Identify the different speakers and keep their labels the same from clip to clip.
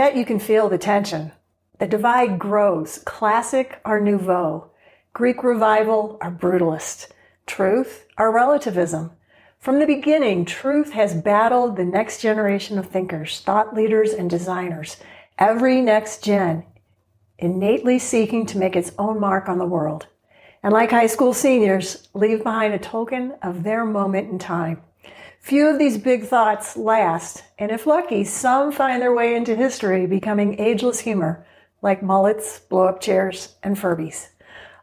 Speaker 1: bet you can feel the tension. The divide grows. Classic or nouveau. Greek revival or brutalist. Truth or relativism. From the beginning, truth has battled the next generation of thinkers, thought leaders, and designers. Every next gen innately seeking to make its own mark on the world. And like high school seniors, leave behind a token of their moment in time. Few of these big thoughts last, and if lucky, some find their way into history, becoming ageless humor, like mullets, blow up chairs, and Furbies.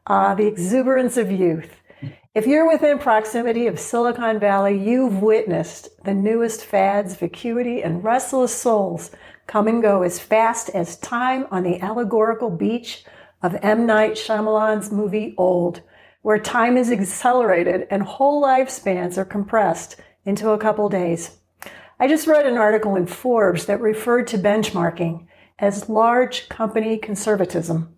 Speaker 1: Ah, the exuberance of youth. If you're within proximity of Silicon Valley, you've witnessed the newest fads, vacuity, and restless souls come and go as fast as time on the allegorical beach of M. Night Shyamalan's movie Old, where time is accelerated and whole lifespans are compressed into a couple days. I just read an article in Forbes that referred to benchmarking as large company conservatism,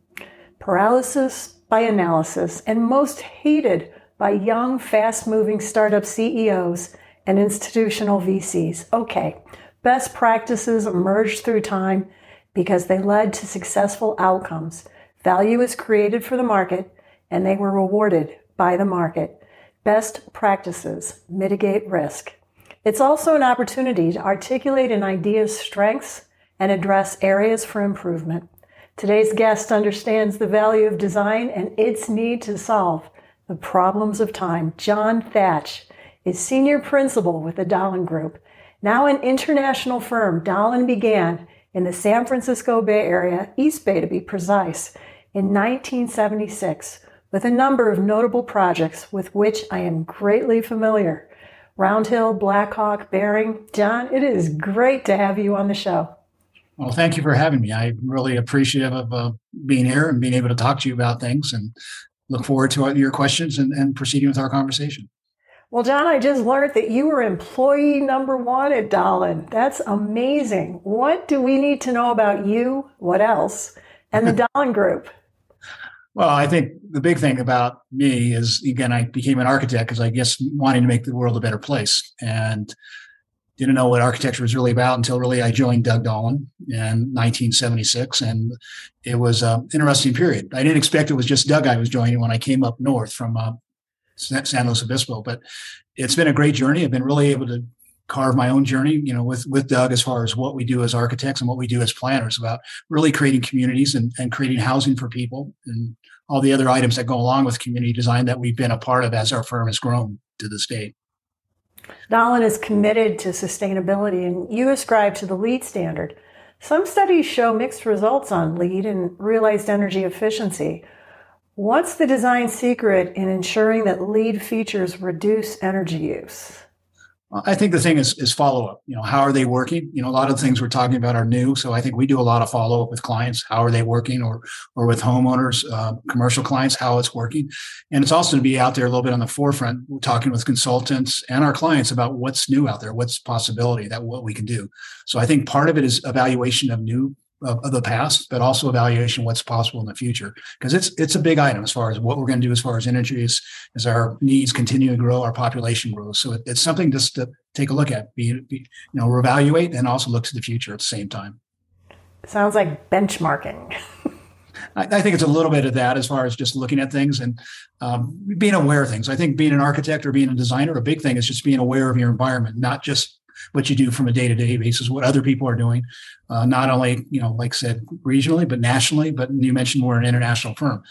Speaker 1: paralysis by analysis, and most hated by young, fast moving startup CEOs and institutional VCs. Okay, best practices emerged through time because they led to successful outcomes. Value is created for the market and they were rewarded by the market. Best practices mitigate risk. It's also an opportunity to articulate an idea's strengths and address areas for improvement. Today's guest understands the value of design and its need to solve the problems of time. John Thatch is senior principal with the Dahlin Group. Now an international firm, Dahlin began in the San Francisco Bay Area, East Bay to be precise, in 1976 with a number of notable projects with which I am greatly familiar. Roundhill, Blackhawk, Baring. John, it is great to have you on the show.
Speaker 2: Well, thank you for having me. I'm really appreciative of uh, being here and being able to talk to you about things and look forward to your questions and, and proceeding with our conversation.
Speaker 1: Well, John, I just learned that you were employee number one at Dahlin. That's amazing. What do we need to know about you? What else? And the Dahlin Group?
Speaker 2: Well, I think the big thing about me is again, I became an architect because I guess wanting to make the world a better place and didn't know what architecture was really about until really I joined Doug Dahlin in 1976. And it was an interesting period. I didn't expect it was just Doug I was joining when I came up north from uh, San Luis Obispo, but it's been a great journey. I've been really able to carve my own journey, you know, with with Doug as far as what we do as architects and what we do as planners about really creating communities and, and creating housing for people and all the other items that go along with community design that we've been a part of as our firm has grown to this date.
Speaker 1: Dahlin is committed to sustainability and you ascribe to the LEED standard. Some studies show mixed results on LEED and realized energy efficiency. What's the design secret in ensuring that LEED features reduce energy use?
Speaker 2: I think the thing is is follow up. You know, how are they working? You know, a lot of the things we're talking about are new, so I think we do a lot of follow up with clients. How are they working, or or with homeowners, uh, commercial clients, how it's working, and it's also to be out there a little bit on the forefront, talking with consultants and our clients about what's new out there, what's possibility that what we can do. So I think part of it is evaluation of new of, of, the past, but also evaluation what's possible in the future. Because it's it's a big item as far as what we're going to do as far as energy is as our needs continue to grow, our population grows. So it, it's something just to take a look at, be, be, you know, reevaluate and also look to the future at the same time.
Speaker 1: Sounds like benchmarking.
Speaker 2: I, I, think it's a little bit of that as far as just looking at things and um, being aware of things. I think being an architect or being a designer, a big thing is just being aware of your environment, not just what you do from a day-to-day basis, what other people are doing, uh, not only you know, like said, regionally but nationally. But you mentioned we're an international firm.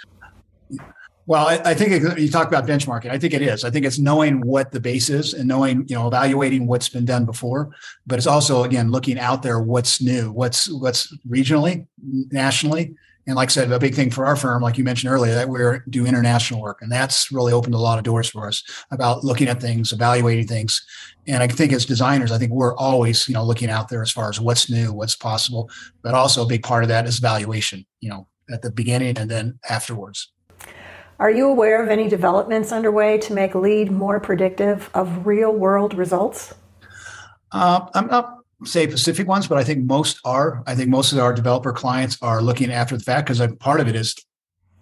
Speaker 2: Well, I, I think it, you talk about benchmarking. I think it is. I think it's knowing what the base is and knowing, you know, evaluating what's been done before. But it's also again looking out there, what's new, what's what's regionally, nationally, and like I said, a big thing for our firm, like you mentioned earlier, that we're do international work, and that's really opened a lot of doors for us about looking at things, evaluating things. And I think as designers, I think we're always, you know, looking out there as far as what's new, what's possible, but also a big part of that is valuation, you know, at the beginning and then afterwards.
Speaker 1: Are you aware of any developments underway to make LEED more predictive of real world results?
Speaker 2: Uh, I'm not say Pacific ones, but I think most are. I think most of our developer clients are looking after the fact because part of it is,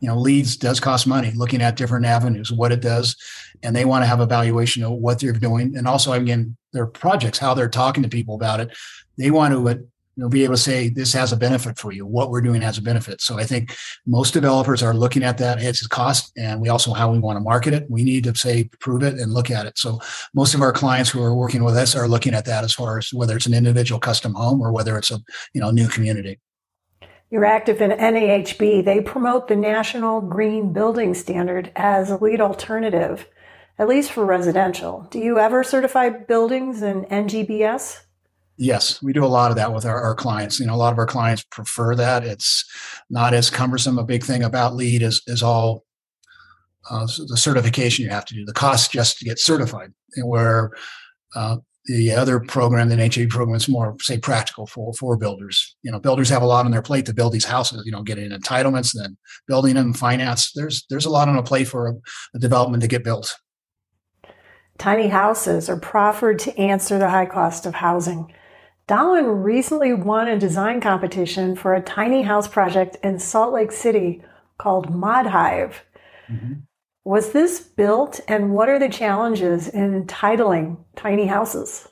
Speaker 2: you know, LEEDs does cost money. Looking at different avenues, what it does, and they want to have a valuation of what they're doing, and also again their projects, how they're talking to people about it. They want to you know, be able to say this has a benefit for you. What we're doing has a benefit. So I think most developers are looking at that. It's a cost, and we also how we want to market it. We need to say prove it and look at it. So most of our clients who are working with us are looking at that as far as whether it's an individual custom home or whether it's a you know new community.
Speaker 1: You're active in NAHB. They promote the National Green Building Standard as a LEED alternative, at least for residential. Do you ever certify buildings in NGBS?
Speaker 2: Yes, we do a lot of that with our, our, clients. You know, a lot of our clients prefer that. It's not as cumbersome. A big thing about LEED is is all uh, the certification you have to do, the cost just to get certified. Where uh, the other program, the NHA program, is more say practical for for builders. You know, builders have a lot on their plate to build these houses. You know, getting entitlements, then building them, finance. There's there's a lot on a plate for a, a development to get built.
Speaker 1: Tiny houses are proffered to answer the high cost of housing. Dahlin recently won a design competition for a tiny house project in Salt Lake City called Mod Hive. Mm-hmm. Was this built, and what are the challenges in titling tiny houses?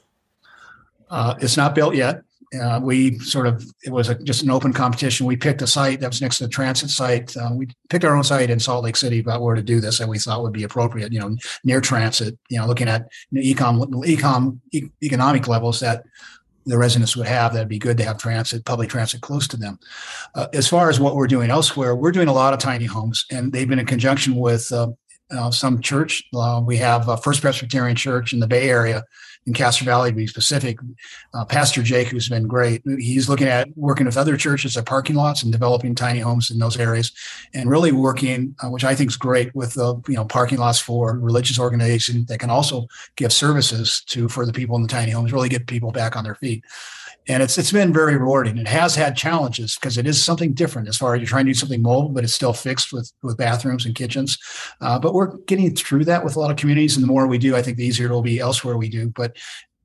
Speaker 2: Uh, it's not built yet. Uh, we sort of it was a, just an open competition. We picked a site that was next to the transit site. Uh, we picked our own site in Salt Lake City about where to do this, and we thought would be appropriate. You know, near transit. You know, looking at you know, econ, econ, e- economic levels that the residents would have. That'd be good to have transit, public transit close to them. Uh, as far as what we're doing elsewhere, we're doing a lot of tiny homes, and they've been in conjunction with uh, uh, some church. Uh, we have First Presbyterian Church in the Bay Area in Castro Valley, to be specific. Uh, Pastor Jake, who's been great, he's looking at working with other churches at parking lots and developing tiny homes in those areas, and really working, uh, which I think is great, with the you know parking lots for religious organizations that can also give services to for the people in the tiny homes, really get people back on their feet and it's it's been very rewarding. It has had challenges because it is something different as far as you're trying to do something mobile, but it's still fixed with with bathrooms and kitchens. Uh, but we're getting through that with a lot of communities, and the more we do, I think the easier it'll be elsewhere we do. But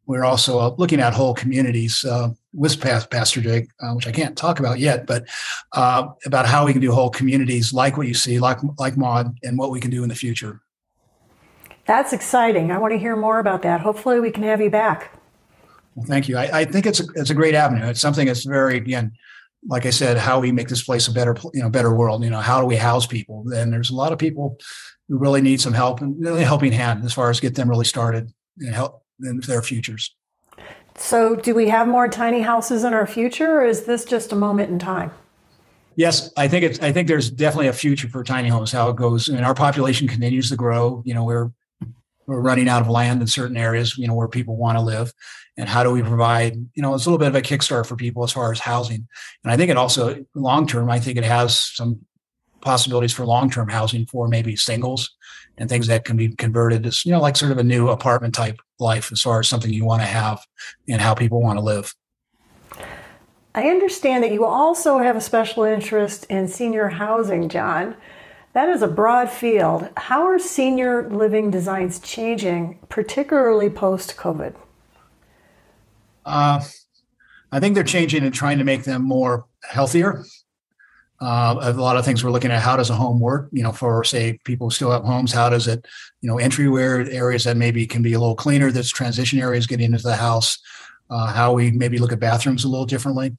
Speaker 2: we're also uh, looking at whole communities uh, with Pastor Jake, uh, which I can't talk about yet, but uh, about how we can do whole communities like what you see, like like Mod, and what we can do in the future.
Speaker 1: That's exciting. I want to hear more about that. Hopefully, we can have you back.
Speaker 2: Well, thank you. I, I, think it's a, it's a great avenue. It's something that's very again, like I said, how we make this place a better you know better world. You know, how do we house people? And there's a lot of people who really need some help and really helping hand as far as get them really started and help in their futures.
Speaker 1: So, do we have more tiny houses in our future, or is this just a moment in time?
Speaker 2: Yes, I think it's. I think there's definitely a future for tiny homes. How it goes, I mean, our population continues to grow. You know, we're we're running out of land in certain areas, you know, where people want to live. And how do we provide, you know, it's a little bit of a kickstart for people as far as housing. And I think it also, long term, I think it has some possibilities for long term housing for maybe singles and things that can be converted as, you know, like sort of a new apartment type life as far as something you want to have and how people want to live.
Speaker 1: I understand that you also have a special interest in senior housing, John. That is a broad field. How are senior living designs changing, particularly post COVID?
Speaker 2: Uh, I think they're changing and trying to make them more healthier. Uh, a lot of things we're looking at how does a home work you know for say people who still have homes how does it you know entryway areas that maybe can be a little cleaner that's transition areas getting into the house uh, how we maybe look at bathrooms a little differently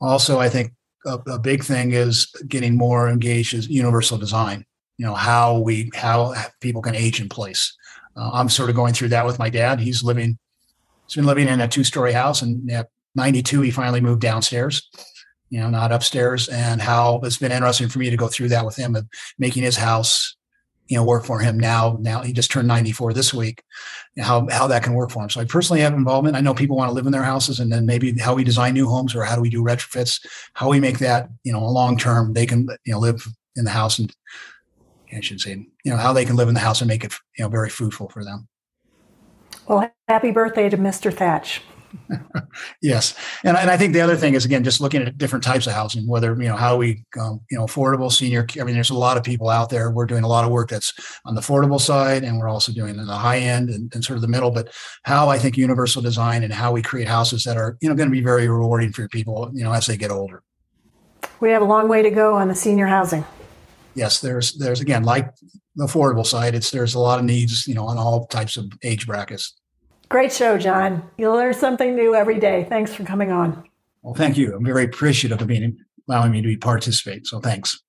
Speaker 2: also i think a, a, big thing is getting more engaged is universal design. You know how we how people can age in place. Uh, I'm sort of going through that with my dad. He's living, he's been living in a two story house, and at 92 he finally moved downstairs. You know, not upstairs, and how it's been interesting for me to go through that with him of making his house you know work for him now now he just turned 94 this week how how that can work for him. So i personally have involvement. I know people want to live in their houses and then maybe how we design new homes or how do we do retrofits how we make that you know a long term they can you know live in the house and i should say you know how they can live in the house and make it you know very fruitful for them.
Speaker 1: Well happy birthday to mr thatch
Speaker 2: yes, and and I think the other thing is again just looking at different types of housing, whether you know how we um, you know affordable senior. I mean, there's a lot of people out there. We're doing a lot of work that's on the affordable side, and we're also doing the high end and, and sort of the middle. But how I think universal design and how we create houses that are you know going to be very rewarding for people you know as they get older.
Speaker 1: We have a long way to go on the senior housing.
Speaker 2: Yes, there's there's again like the affordable side. It's there's a lot of needs you know on all types of age brackets.
Speaker 1: Great show, John. You learn something new every day. Thanks for coming on.
Speaker 2: Well, thank you. I'm very appreciative of being allowing me to be participate. So thanks.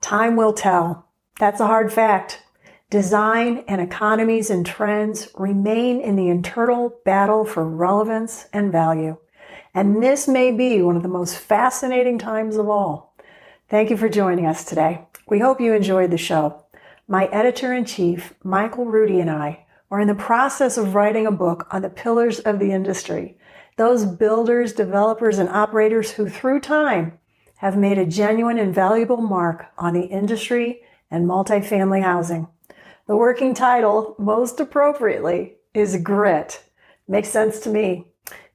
Speaker 1: Time will tell. That's a hard fact. Design and economies and trends remain in the internal battle for relevance and value. And this may be one of the most fascinating times of all. Thank you for joining us today. We hope you enjoyed the show. My editor in chief, Michael Rudy, and I are in the process of writing a book on the pillars of the industry. Those builders, developers, and operators who, through time, have made a genuine and valuable mark on the industry and multifamily housing. The working title, most appropriately, is Grit. Makes sense to me.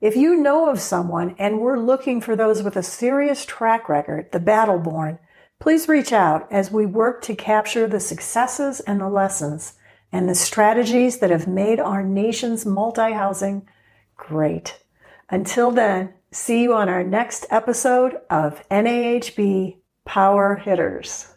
Speaker 1: If you know of someone and we're looking for those with a serious track record, the battle born, please reach out as we work to capture the successes and the lessons and the strategies that have made our nation's multi housing great. Until then, see you on our next episode of NAHB Power Hitters.